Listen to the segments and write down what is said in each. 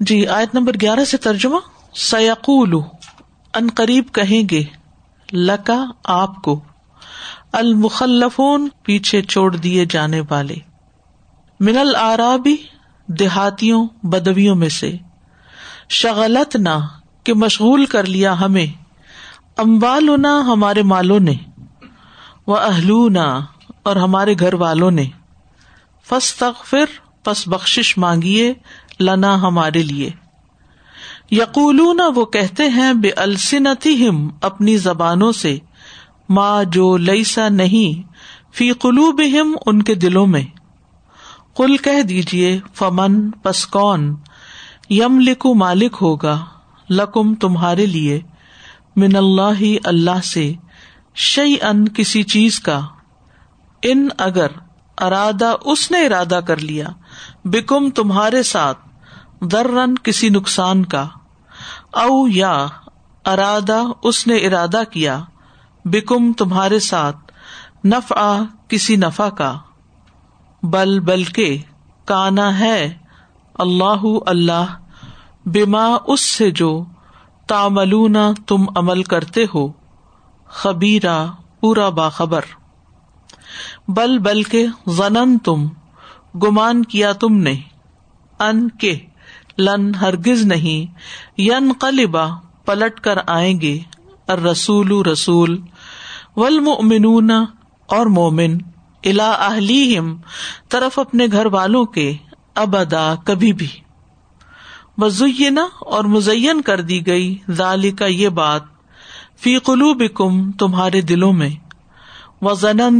جی آیت نمبر گیارہ سے ترجمہ سیقول ان قریب کہیں گے، لکا آپ کو، المخلفون پیچھے چھوڑ دیے جانے والے، من العرابی، دیہاتیوں، بدویوں میں سے شغلت نہ کہ مشغول کر لیا ہمیں امبال ہمارے مالوں نے وہ اہلو اور ہمارے گھر والوں نے فس تغفر پس بخش مانگیے لنا ہمارے لیے۔ یقول وہ کہتے ہیں، بے السنتی ہم اپنی زبانوں سے۔ ماں جو لئیسا نہیں، فی قلوب ہم ان کے دلوں میں۔ کل کہہ دیجیے فمن، پس کون؟ یم لکھو مالک ہوگا، لکم تمہارے لیے۔ من اللہ ہی اللہ سے۔ شعی ان کسی چیز کا۔ ان، اگر، ارادہ، اس نے ارادہ کر لیا۔ بکم، تمہارے ساتھ۔ در رن کسی نقصان کا، او یا ارادہ اس نے ارادہ کیا، بکم تمہارے ساتھ نف آ کسی نفع کا۔ بل بلکہ کانا ہے، اللہ اللہ بیما اس سے جو تاملون تم عمل کرتے ہو خبیرا پورا باخبر۔ بل بلکہ غنن تم گمان کیا تم نے، ان کے۔ لن ہرگز نہیں۔ ین قلبا پلٹ کر آئیں گے۔ رسول رسول۔ ولمن اور مومن۔ الا اہلیہم، طرف اپنے گھر والوں کے۔ ابدا، کبھی بھی۔ مزینہ اور مزین کر دی گئی۔ ذالی کا یہ بات۔ فی قلوب کم تمہارے دلوں میں۔ و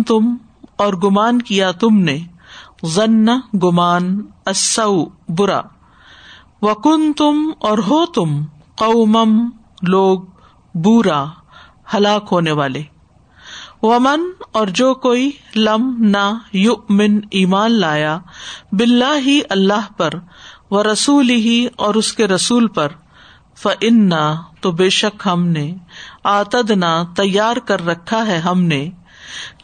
تم اور گمان کیا تم نے۔ ضن گمان۔ اصو برا۔ وکن تم اور ہو تم قومم لوگ بورا، ہلاک ہونے والے۔ ومن اور جو کوئی لم نہ یو من ایمان لایا بلّہ ہی اللہ پر و رسول ہی اور اس کے رسول پر ف ان تو بے شک ہم نے آتد نہ تیار کر رکھا ہے ہم نے۔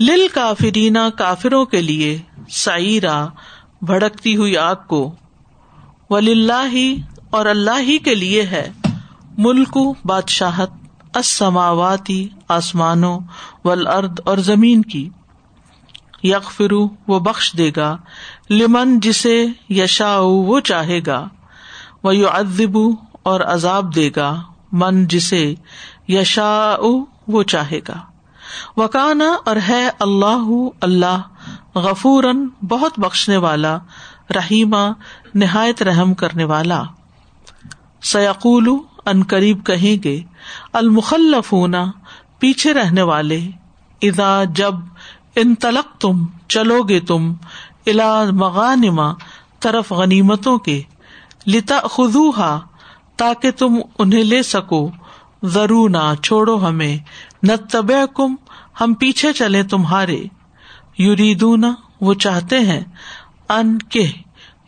لل کافرینا کافروں کے لیے سعرا بھڑکتی ہوئی آگ کو۔ ولی ہی اور اللہ ہی کے لیے ہے۔ ملک بادشاہت اسماواتی آسمانوں ول اور زمین کی۔ یک فرو وہ بخش دے گا لمن جسے یشا وہ چاہے گا۔ وہ یو ادب اور عذاب دے گا من جسے یشا وہ چاہے گا۔ وکانا اور ہے اللہ اللہ غفور بہت بخشنے والا۔ رحیما نہایت رحم کرنے والا۔ سیقول ان قریب کہیں گے المخلف ہونا پیچھے رہنے والے ادا جب ان تلق تم چلو گے تم الا مغانما طرف غنیمتوں کے لتا خدو تاکہ تم انہیں لے سکو۔ ضرور نہ چھوڑو ہمیں نہ طب کم ہم پیچھے چلے تمہارے۔ یوریدون وہ چاہتے ہیں۔ ان کے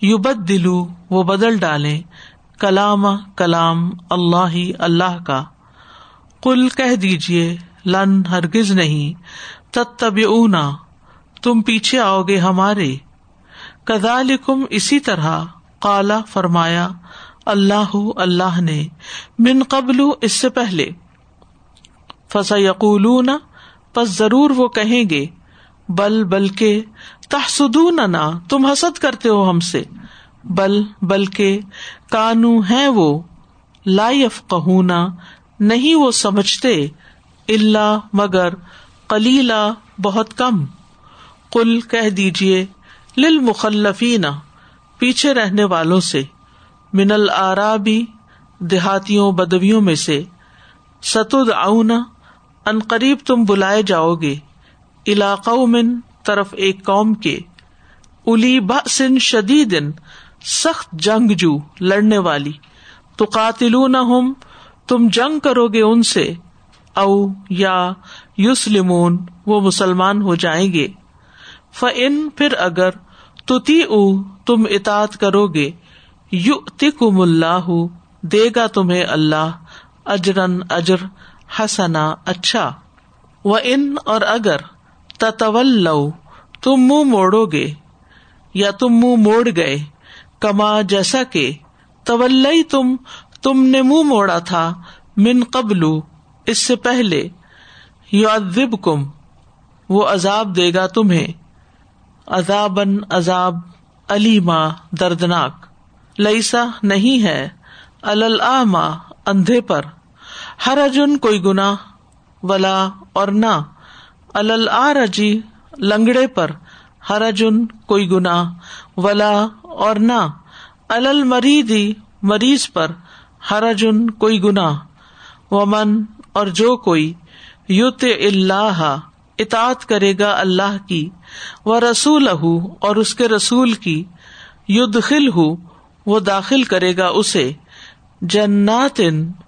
یو بد دلو وہ بدل ڈالے کلام کلام اللہ ہی، اللہ کا۔ کل کہہ دیجیے لن ہرگز نہیں تب اونا تم پیچھے آؤ گے ہمارے۔ کدال کم اسی طرح کالا فرمایا، اللہ اللہ نے، من قبل، اس سے پہلے۔ فسا یقول پس ضرور وہ کہیں گے، بل، بلکہ تحسدون نہ تم حسد کرتے ہو ہم سے۔ بل، بلکہ کانو ہے وہ لائف کہنا نہیں وہ سمجھتے اللہ مگر کلیلہ بہت کم۔ کل کہہ دیجیے لل مخلفین پیچھے رہنے والوں سے، من العرابی، دیہاتیوں، بدویوں میں سے۔ ستد اونا ان قریب تم بلائے جاؤ گے۔ علاق من طرف ایک قوم کے الی بسن شدید سخت جنگ جو لڑنے والی تو قاتل نہ تم جنگ کرو گے ان سے، او یا یوسلمون وہ مسلمان ہو جائیں گے۔ ف ان پھر اگر تی او تم اطاط کرو گے یو تم اللہ، دے گا تمہیں اللہ اجرن اجر حسنا اچھا۔ و ان اور اگر تطول تم منہ موڑو گے یا تم منہ موڑ گئے، کما جیسا کہ طول تم تم نے منہ موڑا تھا من قبل، اس سے پہلے یو کم وہ عذاب دے گا تمہیں عذابن عذاب علیما دردناک لئیسا نہیں ہے الما اندھے پر ہر اجن کوئی گنا ولا اور نہ۔ الجی لنگڑے پر ہرجن کوئی گنا ولا اور نہ۔ المریدی مریض پر ہرجن کوئی گنا ومن اور جو کوئی یوت اللہ اطاط کرے گا اللہ کی، و رسول اور اس کے رسول کی خل ہو وہ داخل کرے گا اسے۔ جنات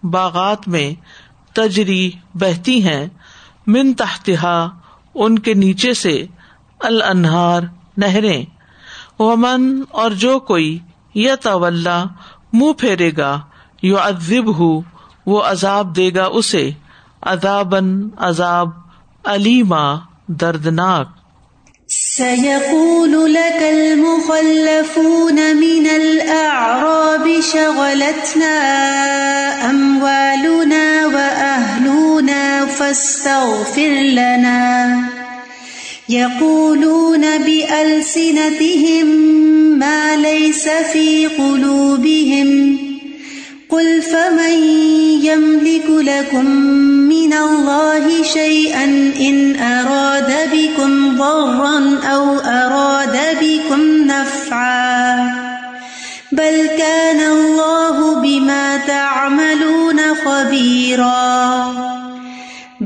باغات میں تجری بہتی ہیں۔ من تحتہا، ان کے نیچے سے الانہار، نہریں۔ ومن، اور جو کوئی یا طول منہ پھیرے گا یو ادب ہو وہ عذاب دے گا اسے۔ ادابن عذاب علیما، دردناک۔ سيقول لك المخلفون من الأعراب شغلتنا أموالنا فاستغفر لنا. يقولون بألسنتهم ما ليس في قلوبهم. قل فمن يملك لكم من الله شيئا إن أراد بكم ضرا أو أراد بكم نفعا. بل كان الله بما تعملون خبيرا.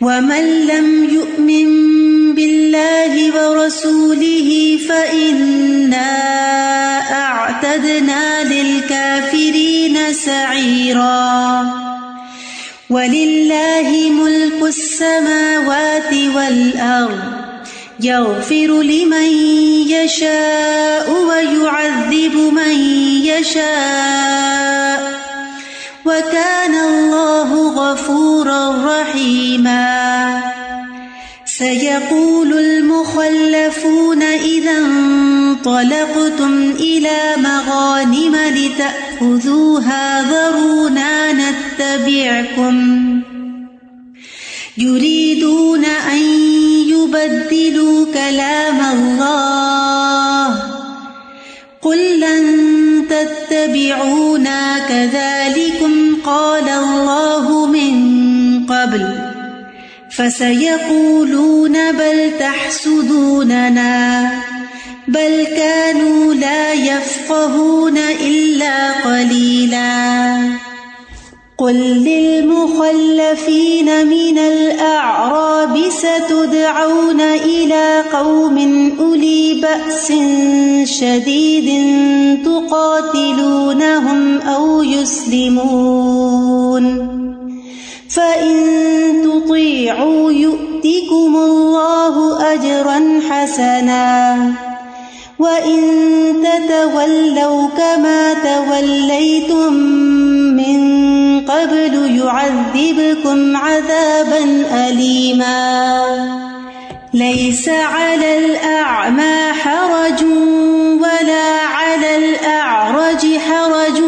ومن لم يؤمن بالله ورسوله فإنا أعتدنا للكافرين سعيرا ولله ملك السماوات والأرض يغفر لمن يشاء ويعذب من يشاء وكان الله غفورا رحيما. سيقول المخلفون إذا انطلقتم إلى مغانم لتأخذوها ذرونا نتبعكم. يريدون أن يبدلوا كلام الله. قل لن تتبعونا كذلكم قال الله من قبل فسيقولون بل تحسدوننا بل كانوا لا يفقهون إلا قليلا قل للمخلفين من الأعراب ستدعون إلى قوم أولي بأس شديد تقاتلونهم أو يسلمون فإن تطيعوا يؤتكم الله أجرا حسنا وإن تتولوا كما توليتم قبل يعذبكم عذابا أليما. ليس على الأعمى حرج ولا على الأعرج حرج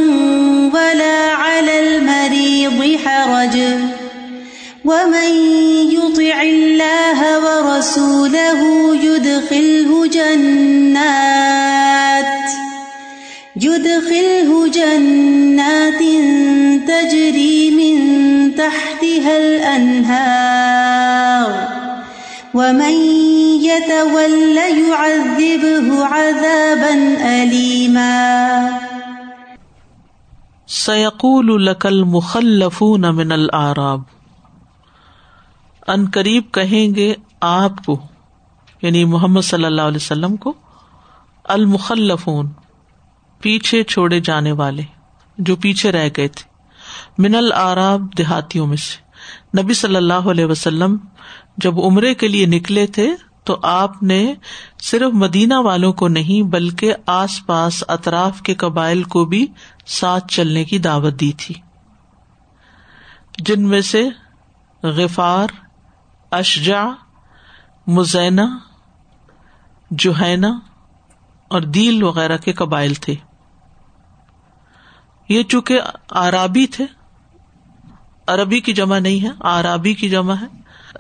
ولا على المريض حرج. ومن يطع الله ورسوله يدخله جنات. يدخله تجري من تحتها الأنهار ومن يتول يعذبه عذابا أليما سيقول لك المخلفون من الأعراب، ان قریب کہیں گے آپ کو یعنی محمد صلی اللہ علیہ وسلم کو، المخلفون، پیچھے چھوڑے جانے والے، جو پیچھے رہ گئے تھے۔ منل آراب دیہاتیوں میں سے۔ نبی صلی اللہ علیہ وسلم جب عمرے کے لیے نکلے تھے تو آپ نے صرف مدینہ والوں کو نہیں بلکہ آس پاس اطراف کے قبائل کو بھی ساتھ چلنے کی دعوت دی تھی۔ جن میں سے غفار اشجا مزینہ جوہینا اور دیل وغیرہ کے قبائل تھے۔ یہ چونکہ آرابی تھے عربی کی جمع نہیں ہے آرابی کی جمع ہے۔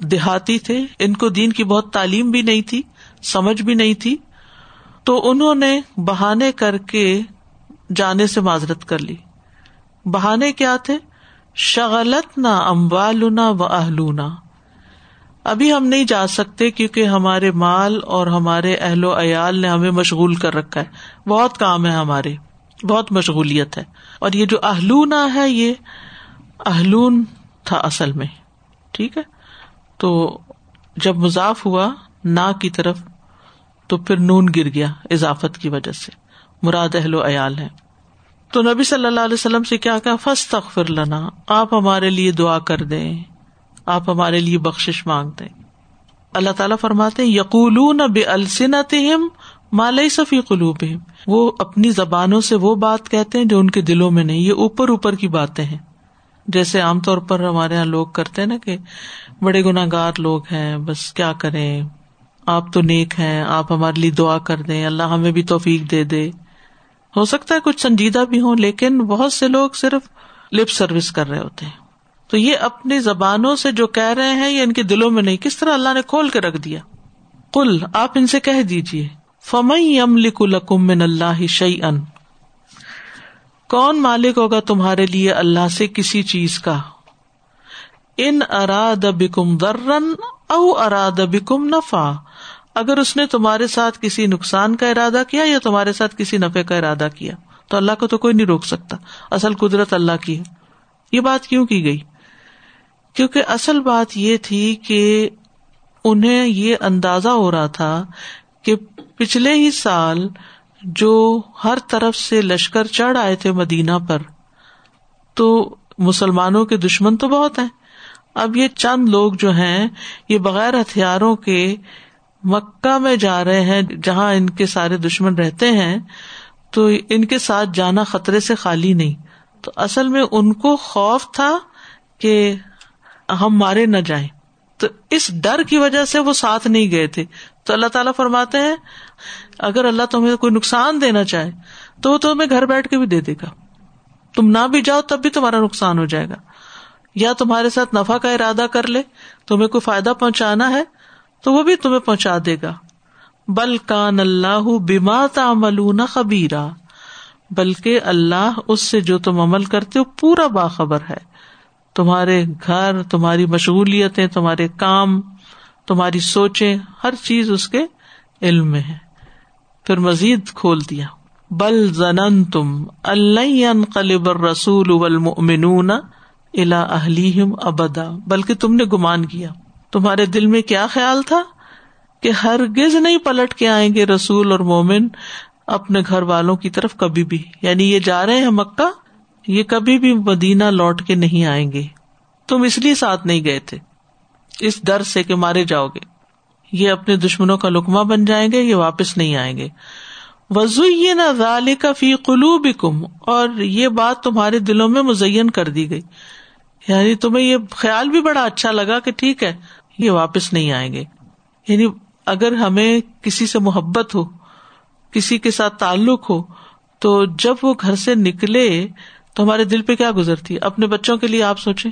دیہاتی تھے، ان کو دین کی بہت تعلیم بھی نہیں تھی، سمجھ بھی نہیں تھی۔ تو انہوں نے بہانے کر کے جانے سے معذرت کر لی۔ بہانے کیا تھے؟ شغلت نہ اموالنا و اہلونا۔ ابھی ہم نہیں جا سکتے کیونکہ ہمارے مال اور ہمارے اہل و عیال نے ہمیں مشغول کر رکھا ہے۔ بہت کام ہے ہمارے، بہت مشغولیت ہے۔ اور یہ جو اہلونا ہے، یہ اہلون تھا اصل میں، ٹھیک ہے؟ تو جب مضاف ہوا نا کی طرف، تو پھر نون گر گیا اضافت کی وجہ سے۔ مراد اہل و عیال ہے تو نبی صلی اللہ علیہ وسلم سے کیا کہا؟ فس تخر لنا، آپ ہمارے لیے دعا کر دیں، آپ ہمارے لیے بخش مانگ دیں۔ اللہ تعالیٰ فرماتے یقول بے السنت مالئی صفی قلوب وہ اپنی زبانوں سے وہ بات کہتے ہیں جو ان کے دلوں میں نہیں، یہ اوپر اوپر کی باتیں ہیں۔ جیسے عام طور پر ہمارے یہاں لوگ کرتے نا کہ بڑے گناگار لوگ ہیں، بس کیا کریں؟ آپ تو نیک ہیں، آپ ہمارے لیے دعا کر دیں، اللہ ہمیں بھی توفیق دے دے۔ ہو سکتا ہے کچھ سنجیدہ بھی ہوں، لیکن بہت سے لوگ صرف لپ سروس کر رہے ہوتے ہیں۔ تو یہ اپنی زبانوں سے جو کہہ رہے ہیں، یہ ان کے دلوں میں نہیں۔ کس طرح اللہ نے کھول کے رکھ دیا؟ کل آپ ان سے کہہ دیجیے فمئی ام لکم اللہ شعی ان کون مالک ہوگا تمہارے لیے اللہ سے کسی چیز کا؟ ان اراد بکم درن او اراد بکم نفا اگر اس نے تمہارے ساتھ کسی نقصان کا ارادہ کیا یا تمہارے ساتھ کسی نفے کا ارادہ کیا، تو اللہ کو تو کوئی نہیں روک سکتا۔ اصل قدرت اللہ کی ہے۔ یہ بات کیوں کی گئی؟ کیونکہ اصل بات یہ تھی کہ انہیں یہ اندازہ ہو رہا تھا کہ پچھلے ہی سال جو ہر طرف سے لشکر چڑھ آئے تھے مدینہ پر۔ تو مسلمانوں کے دشمن تو بہت ہیں۔ اب یہ چند لوگ جو ہیں، یہ بغیر ہتھیاروں کے مکہ میں جا رہے ہیں، جہاں ان کے سارے دشمن رہتے ہیں، تو ان کے ساتھ جانا خطرے سے خالی نہیں۔ تو اصل میں ان کو خوف تھا کہ ہم مارے نہ جائیں۔ تو اس ڈر کی وجہ سے وہ ساتھ نہیں گئے تھے۔ تو اللہ تعالیٰ فرماتے ہیں، اگر اللہ تمہیں کوئی نقصان دینا چاہے، تو وہ تمہیں گھر بیٹھ کے بھی دے دے گا۔ تم نہ بھی جاؤ تب بھی تمہارا نقصان ہو جائے گا۔ یا تمہارے ساتھ نفا کا ارادہ کر لے، تمہیں کوئی فائدہ پہنچانا ہے، تو وہ بھی تمہیں پہنچا دے گا۔ بل کان اللہ بیما تعملون خبیرا، بلکہ اللہ اس سے جو تم عمل کرتے ہو، پورا باخبر ہے۔ تمہارے گھر، تمہاری مشغولیتیں، تمہارے کام، تمہاری سوچیں، ہر چیز اس کے علم میں ہے۔ پھر مزید کھول دیا۔ بل زنن تم اللہ قلب رسول الا اہلیم ابدا۔ بلکہ تم نے گمان کیا۔ تمہارے دل میں کیا خیال تھا؟ کہ ہرگز نہیں پلٹ کے آئیں گے رسول اور مومن اپنے گھر والوں کی طرف کبھی بھی۔ یعنی یہ جا رہے ہیں مکہ یہ کبھی بھی مدینہ لوٹ کے نہیں آئیں گے۔ تم اس لیے ساتھ نہیں گئے تھے۔ اس ڈر سے کہ مارے جاؤ گے۔ یہ اپنے دشمنوں کا لکما بن جائیں گے، یہ واپس نہیں آئیں گے۔ وزو یہ نہ کا فی قلوب کم اور یہ بات تمہارے دلوں میں مزین کر دی گئی۔ یعنی تمہیں یہ خیال بھی بڑا اچھا لگا کہ ٹھیک ہے، یہ واپس نہیں آئیں گے۔ یعنی اگر ہمیں کسی سے محبت ہو، کسی کے ساتھ تعلق ہو، تو جب وہ گھر سے نکلے تو ہمارے دل پہ کیا گزرتی ہے؟ اپنے بچوں کے لیے آپ سوچیں۔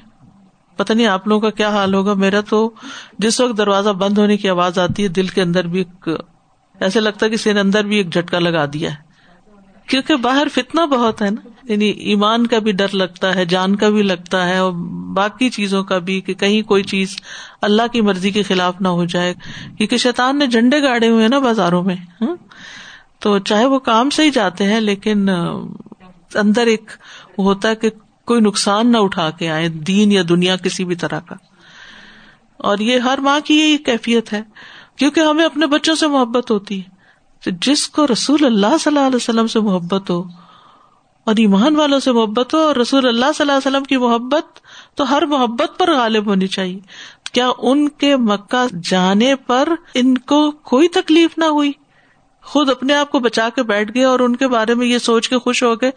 پتا نہیں آپ لوگوں کا کیا حال ہوگا۔ میرا تو جس وقت دروازہ بند ہونے کی آواز آتی ہے، دل کے اندر بھی ایک ایسے لگتا ہے کہ سین اندر بھی ایک جھٹکا لگا دیا ہے۔ کیونکہ باہر فتنا بہت ہے نا۔ یعنی ایمان کا بھی ڈر لگتا ہے، جان کا بھی لگتا ہے اور باقی چیزوں کا بھی کہ کہیں کوئی چیز اللہ کی مرضی کے خلاف نہ ہو جائے۔ کیونکہ شیطان نے جھنڈے گاڑے ہوئے نا بازاروں میں۔ ہاں؟ تو چاہے وہ کام سے ہی جاتے ہیں، لیکن اندر ایک ہوتا ہے کہ کوئی نقصان نہ اٹھا کے آئے، دین یا دنیا کسی بھی طرح کا۔ اور یہ ہر ماں کی یہی کیفیت ہے، کیونکہ ہمیں اپنے بچوں سے محبت ہوتی ہے۔ جس کو رسول اللہ صلی اللہ علیہ وسلم سے محبت ہو اور ایمان والوں سے محبت ہو اور رسول اللہ صلی اللہ علیہ وسلم کی محبت، تو ہر محبت پر غالب ہونی چاہیے۔ کیا ان کے مکہ جانے پر ان کو کوئی تکلیف نہ ہوئی؟ خود اپنے آپ کو بچا کے بیٹھ گئے اور ان کے بارے میں یہ سوچ کے خوش ہو گئے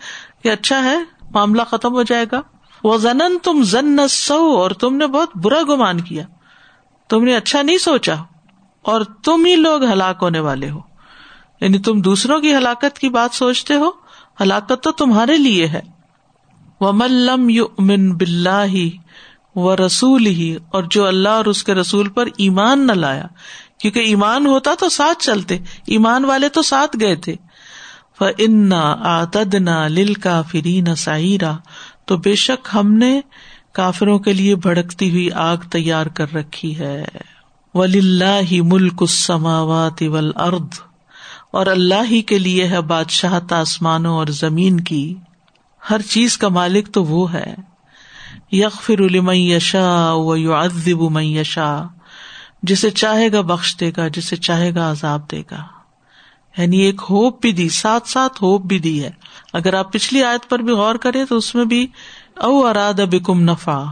کہ اچھا ہے، معاملہ ختم ہو جائے گا۔ وہ زنن تم زن سو اور تم نے بہت برا گمان کیا۔ تم نے اچھا نہیں سوچا اور تم ہی لوگ ہلاک ہونے والے ہو۔ یعنی تم دوسروں کی ہلاکت کی بات سوچتے ہو، ہلاکت تو تمہارے لیے ہے۔ وہ ملم یو امن بلّہ و رسول ہی اور جو اللہ اور اس کے رسول پر ایمان نہ لایا کیونکہ ایمان ہوتا تو ساتھ چلتے، ایمان والے تو ساتھ گئے تھے۔ انا آتدنا لل کافری نہ تو بے شک ہم نے کافروں کے لیے بھڑکتی ہوئی آگ تیار کر رکھی ہے۔ ولی اللہ ہی ملک السماوات والارض اور اللہ ہی کے لیے ہے بادشاہ آسمانوں اور زمین کی۔ ہر چیز کا مالک تو وہ ہے۔ یق فر یشا و یو ادب یشا جسے چاہے گا بخش دے گا، جسے چاہے گا عذاب دے گا۔ یعنی ایک ہوپ بھی دی، ساتھ ساتھ ہوپ بھی دی ہے۔ اگر آپ پچھلی آیت پر بھی غور کریں تو اس میں بھی او اراد بکم نفا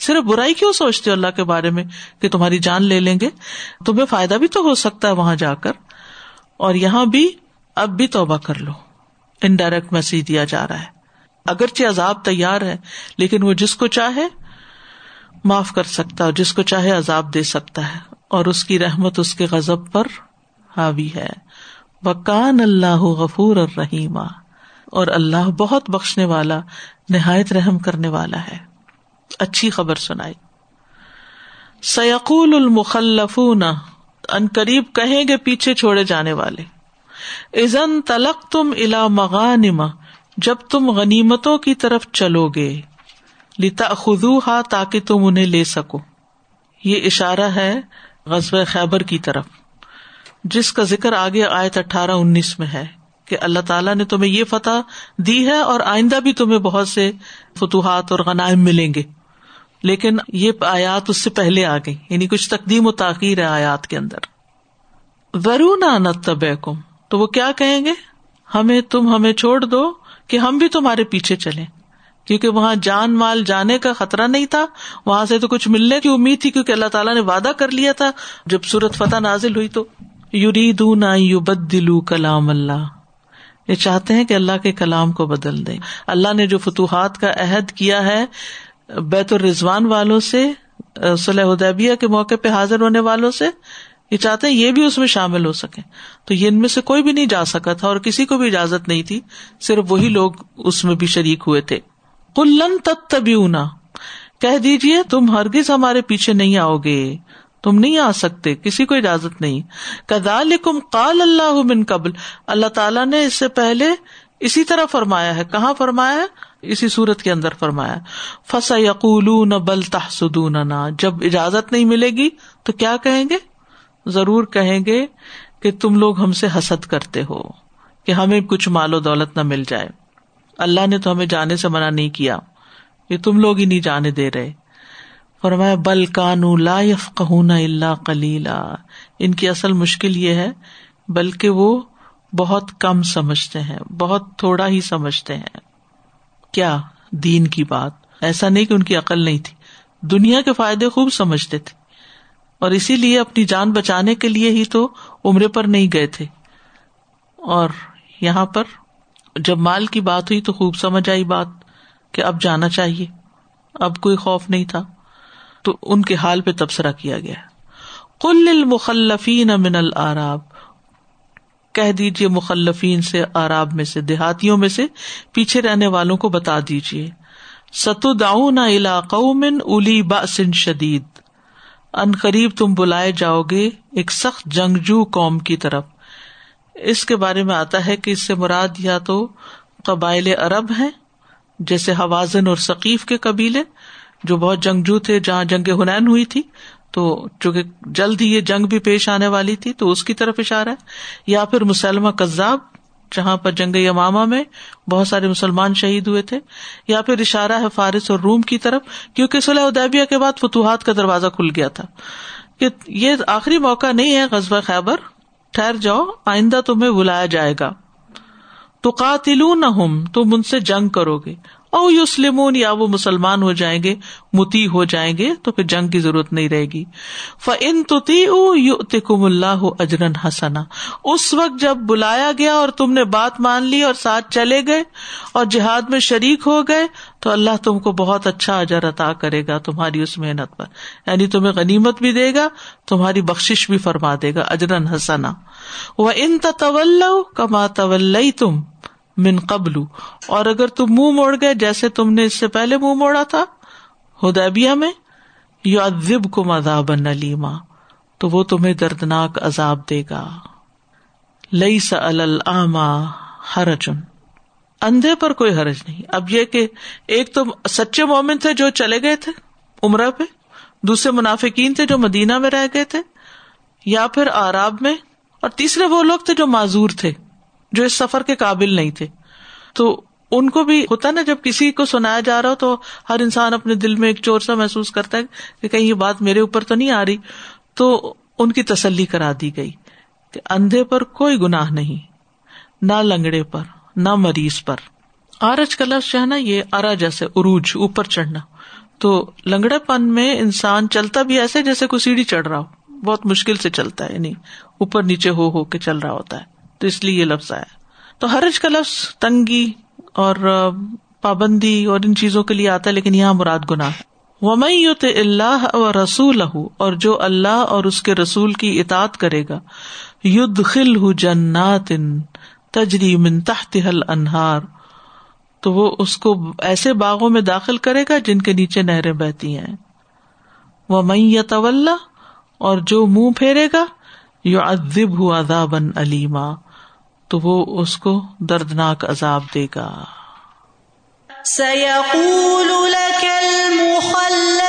صرف برائی کیوں سوچتے اللہ کے بارے میں کہ تمہاری جان لے لیں گے؟ تمہیں فائدہ بھی تو ہو سکتا ہے وہاں جا کر۔ اور یہاں بھی اب بھی توبہ کر لو۔ انڈائریکٹ میسج دیا جا رہا ہے۔ اگرچہ عذاب تیار ہے، لیکن وہ جس کو چاہے معاف کر سکتا ہے جس کو چاہے عذاب دے سکتا ہے اور اس کی رحمت اس کے غزب پر حاوی ہے۔ وکان اللہ غفور اور رحیمہ اور اللہ بہت بخشنے والا، نہایت رحم کرنے والا ہے۔ اچھی خبر سنائی۔ سیقول المخلف ان قریب کہیں گے پیچھے چھوڑے جانے والے۔ ازن تلق تم الا مغانما جب تم غنیمتوں کی طرف چلو گے۔ لتا خدو ہا تاکہ تم انہیں لے سکو۔ یہ اشارہ ہے غزب خیبر کی طرف، جس کا ذکر آگے آیت اٹھارہ انیس میں ہے کہ اللہ تعالیٰ نے تمہیں یہ فتح دی ہے اور آئندہ بھی تمہیں بہت سے فتوحات اور غنائم ملیں گے۔ لیکن یہ آیات اس سے پہلے آ گئی یعنی کچھ تقدیم و تاخیر ہے آیات کے اندر۔ ورون تب تو وہ کیا کہیں گے؟ ہمیں تم ہمیں چھوڑ دو کہ ہم بھی تمہارے پیچھے چلے کیونکہ وہاں جان مال جانے کا خطرہ نہیں تھا۔ وہاں سے تو کچھ ملنے کی امید تھی کیونکہ اللہ تعالیٰ نے وعدہ کر لیا تھا۔ جب سورت فتح نازل ہوئی تو یوری دون یو بد دلو کلام اللہ۔ یہ چاہتے ہیں کہ اللہ کے کلام کو بدل دیں۔ اللہ نے جو فتوحات کا عہد کیا ہے، بیت الرضوان والوں سے صلیح ادیبیہ کے موقع پہ حاضر ہونے والوں سے، یہ چاہتے ہیں یہ بھی اس میں شامل ہو سکے تو یہ ان میں سے کوئی بھی نہیں جا سکا تھا اور کسی کو بھی اجازت نہیں تھی۔ صرف وہی لوگ اس میں بھی شریک ہوئے تھے۔ کلن تب تبھی کہہ دیجیے تم ہرگز ہمارے پیچھے نہیں آؤ گے۔ تم نہیں آ سکتے، کسی کو اجازت نہیں۔ کدال کال اللہ بن قبل۔ اللہ تعالیٰ نے اس سے پہلے اسی طرح فرمایا ہے۔ کہاں فرمایا ہے؟ اسی صورت کے اندر فرمایا فسا یقول بل تحسدون جب اجازت نہیں ملے گی تو کیا کہیں گے؟ ضرور کہیں گے کہ تم لوگ ہم سے حسد کرتے ہو، کہ ہمیں کچھ مال و دولت نہ مل جائے۔ اللہ نے تو ہمیں جانے سے منع نہیں کیا، یہ تم لوگ ہی نہیں جانے دے رہے۔ فرمایا، بل کانو لا کہنا اللہ کلیلا ان کی اصل مشکل یہ ہے، بلکہ وہ بہت کم سمجھتے ہیں، بہت تھوڑا ہی سمجھتے ہیں۔ کیا دین کی بات؟ ایسا نہیں کہ ان کی عقل نہیں تھی۔ دنیا کے فائدے خوب سمجھتے تھے۔ اور اسی لیے اپنی جان بچانے کے لیے ہی تو عمرے پر نہیں گئے تھے۔ اور یہاں پر جب مال کی بات ہوئی تو خوب سمجھ آئی بات کہ اب جانا چاہیے۔ اب کوئی خوف نہیں تھا۔ تو ان کے حال پہ تبصرہ کیا گیا۔ کل المخلفین من العراب کہہ دیجیے مخلفین سے آراب میں سے، دیہاتیوں میں سے، پیچھے رہنے والوں کو بتا دیجیے ستو داؤن علاقہ من الی باسن شدید۔ ان قریب تم بلائے جاؤ گے ایک سخت جنگجو قوم کی طرف۔ اس کے بارے میں آتا ہے کہ اس سے مراد یا تو قبائل عرب ہیں، جیسے حوازن اور ثقیف کے قبیلے، جو بہت جنگجو تھے، جہاں جنگ ہنین ہوئی تھی، تو چونکہ جلد ہی یہ جنگ بھی پیش آنے والی تھی، تو اس کی طرف اشارہ ہے۔ یا پھر مسلمہ کذاب جہاں پر جنگ یمامہ میں بہت سارے مسلمان شہید ہوئے تھے۔ یا پھر اشارہ ہے فارس اور روم کی طرف، کیونکہ صلی ادیبیہ کے بعد فتوحات کا دروازہ کھل گیا تھا۔ کہ یہ آخری موقع نہیں ہے قصبہ خیبر۔ ٹھہر جاؤ، آئندہ تمہیں بلایا جائے گا۔ تو قاتل نہ تم ان سے جنگ کرو گے۔ او یوسلمون یا وہ مسلمان ہو جائیں گے، متی ہو جائیں گے، تو پھر جنگ کی ضرورت نہیں رہے گی۔ فن تم اللہ اجرن حسنا۔ اس وقت جب بلایا گیا اور تم نے بات مان لی اور ساتھ چلے گئے اور جہاد میں شریک ہو گئے، تو اللہ تم کو بہت اچھا اجر عطا کرے گا تمہاری اس محنت پر۔ یعنی تمہیں غنیمت بھی دے گا، تمہاری بخش بھی فرما دے گا اجرن حسنا۔ وہ ان طول کما طول تم من قبل۔ اور اگر تم منہ موڑ گئے جیسے تم نے اس سے پہلے منہ موڑا تھا، ہدیبیہ میں یو ادب کو مذاب نلیما تو وہ تمہیں دردناک عذاب دے گا۔ لئی سا الما ہرجن اندھے پر کوئی حرج نہیں۔ اب یہ کہ ایک تو سچے مومن تھے جو چلے گئے تھے عمرہ پہ، دوسرے منافقین تھے جو مدینہ میں رہ گئے تھے، یا پھر آراب میں، اور تیسرے وہ لوگ تھے جو معذور تھے۔ جو اس سفر کے قابل نہیں تھے۔ تو ان کو بھی ہوتا نا، جب کسی کو سنایا جا رہا ہو تو ہر انسان اپنے دل میں ایک چور سا محسوس کرتا ہے کہ کہیں یہ بات میرے اوپر تو نہیں آ رہی۔ تو ان کی تسلی کرا دی گئی کہ اندھے پر کوئی گناہ نہیں، نہ لنگڑے پر، نہ مریض پر۔ آرج کا لفظ جو ہے نا یہ ارا جیسے عروج، اوپر چڑھنا۔ تو لنگڑے پن میں انسان چلتا بھی ایسے جیسے کوئی سیڑھی چڑھ رہا ہو۔ بہت مشکل سے چلتا ہے یعنی اوپر نیچے ہو ہو کے چل رہا ہوتا ہے۔ تو اس لیے یہ لفظ آیا۔ تو حرج کا لفظ تنگی اور پابندی اور ان چیزوں کے لیے آتا ہے، لیکن یہاں مراد گنا ومت اللہ و رسول اور جو اللہ اور اس کے رسول کی اطاط کرے گا ید خل جنات تجری من تحت حل انہار تو وہ اس کو ایسے باغوں میں داخل کرے گا جن کے نیچے نہریں بہتی ہیں۔ وہ مئی طول اور جو منہ پھیرے گا یو ادب ہُو ادابن علیما تو وہ اس کو دردناک عذاب دے گا۔ سيقول لك المخلفون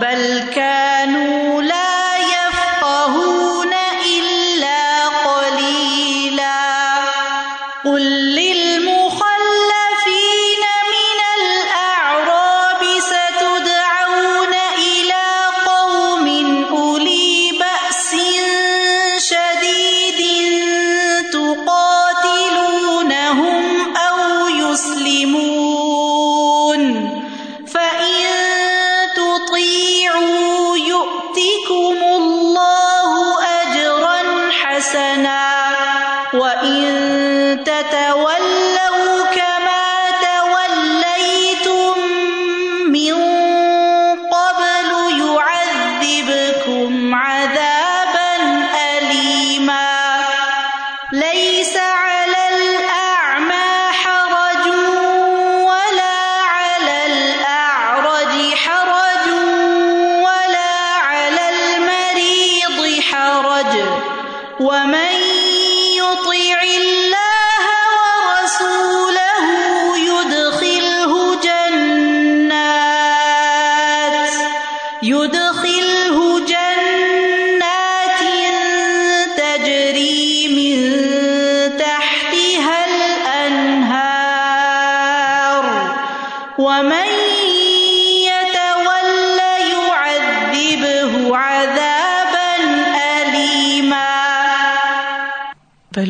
بل كانوا لا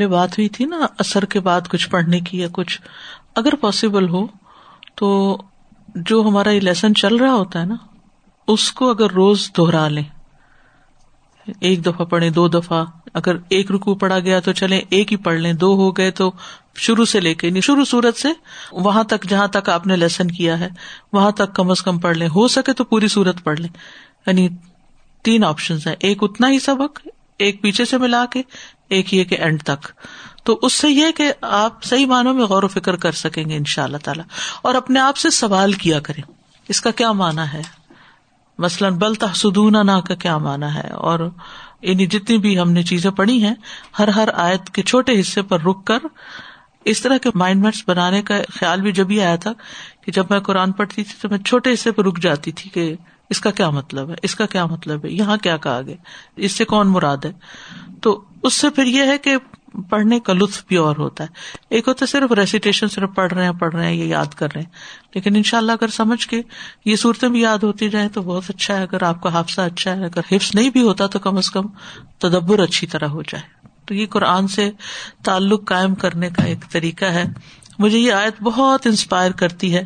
پہلے بات ہوئی تھی نا اثر کے بعد کچھ پڑھنے کی یا کچھ، اگر پاسبل ہو تو جو ہمارا یہ لیسن چل رہا ہوتا ہے نا، اس کو اگر روز دوہرا لیں۔ ایک دفعہ پڑھیں، دو دفعہ۔ اگر ایک رکو پڑھا گیا تو چلیں، ایک ہی پڑھ لیں۔ دو ہو گئے تو شروع سے لے کے یعنی شروع صورت سے وہاں تک، جہاں تک آپ نے لیسن کیا ہے، وہاں تک کم از کم پڑھ لیں۔ ہو سکے تو پوری صورت پڑھ لیں۔ یعنی تین آپشن ہیں۔ ایک اتنا ہی سبق ایک پیچھے سے ملا کے، ایک یہ کہ اینڈ تک۔ تو اس سے یہ کہ آپ صحیح معنوں میں غور و فکر کر سکیں گے ان شاء اللہ تعالیٰ۔ اور اپنے آپ سے سوال کیا کریں۔ اس کا کیا مانا ہے؟ مثلاً، بل تحسدون نا کا کیا مانا ہے؟ اور یعنی جتنی بھی ہم نے چیزیں پڑھی ہیں، ہر ہر آیت کے چھوٹے حصے پر رک کر اس طرح کے مائنڈ میٹس بنانے کا خیال بھی جب ہی آیا تھا کہ جب میں قرآن پڑھتی تھی تو میں چھوٹے حصے پہ رک جاتی تھی کہ اس کا کیا مطلب ہے؟ اس کا کیا مطلب ہے؟ یہاں کیا کہا گیا؟ اس سے کون مراد ہے؟ تو اس سے پھر یہ ہے کہ پڑھنے کا لطف بھی اور ہوتا ہے۔ ایک ہوتا ہے صرف ریسیٹیشن صرف پڑھ رہے ہیں، پڑھ رہے ہیں، یہ یاد کر رہے ہیں۔ لیکن ان شاء اللہ اگر سمجھ کے یہ صورتیں بھی یاد ہوتی جائیں تو بہت اچھا ہے۔ اگر آپ کا حادثہ اچھا ہے، اگر حفظ نہیں بھی ہوتا تو کم از کم تدبر اچھی طرح ہو جائے۔ تو یہ قرآن سے تعلق قائم کرنے کا ایک طریقہ ہے۔ مجھے یہ آیت بہت انسپائر کرتی ہے۔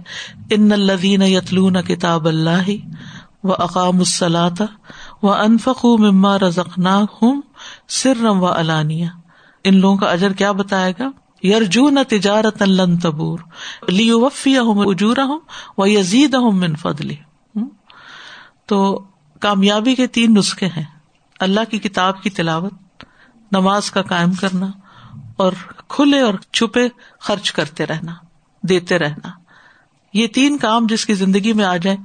ان الدین یتلون کتاب اللہ و اقام السلاط و انفق مما رزقنا ہوں سرم و علانیہ ان لوگوں کا اجر کیا بتائے گا؟ یرجون تجارت لن تبور۔ لی وفی ہوں اجورا ہوں و یزید ہوں من فضلی تو کامیابی کے تین نسخے ہیں۔ اللہ کی کتاب کی تلاوت، نماز کا قائم کرنا اور کھلے اور چھپے خرچ کرتے رہنا، دیتے رہنا۔ یہ تین کام جس کی زندگی میں آ جائے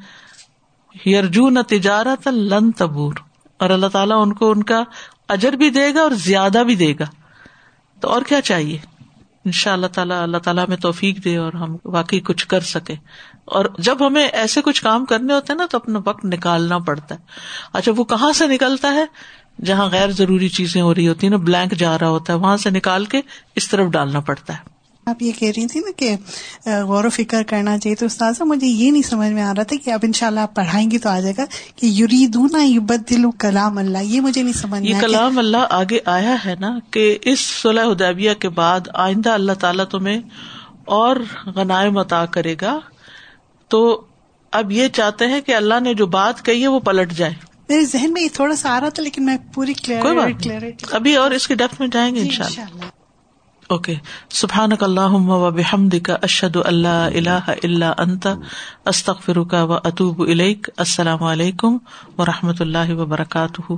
یرجون تجارت لن تبور۔ اور اللہ تعالیٰ ان کو ان کا اجر بھی دے گا اور زیادہ بھی دے گا۔ تو اور کیا چاہیے؟ ان شاء اللہ تعالیٰ اللہ تعالیٰ میں توفیق دے اور ہم واقعی کچھ کر سکے اور جب ہمیں ایسے کچھ کام کرنے ہوتے ہیں نا تو اپنا وقت نکالنا پڑتا ہے۔ اچھا وہ کہاں سے نکلتا ہے؟ جہاں غیر ضروری چیزیں ہو رہی ہوتی ہیں نا بلینک جا رہا ہوتا ہے، وہاں سے نکال کے اس طرف ڈالنا پڑتا ہے۔ آپ یہ کہہ رہی تھی نا کہ غور و فکر کرنا چاہیے تو استاذہ مجھے یہ نہیں سمجھ میں آ رہا تھا کہ اب ان شاء اللہ آپ پڑھائیں گی تو آ جائے گا کہ یوری دونا دلو کلام اللہ یہ مجھے نہیں سمجھ یہ کلام اللہ آگے آیا ہے نا کہ اس صلاح ادیبیہ کے بعد آئندہ اللہ تعالیٰ تمہیں اور غنائم عطا کرے گا۔ تو اب یہ چاہتے ہیں کہ اللہ نے جو بات کہی ہے وہ پلٹ جائے۔ میرے ذہن میں یہ تھوڑا سا آ رہا تھا لیکن میں پوری بات ابھی اور اس کے ڈیپتھ میں جائیں گے ان شاء اللہ اوکے۔ سبحان اللہ و بحمد کا اشد اللہ اللہ اللہ انت استخ فرکا و اطوب السلام علیکم و رحمۃ اللہ وبرکاتہ۔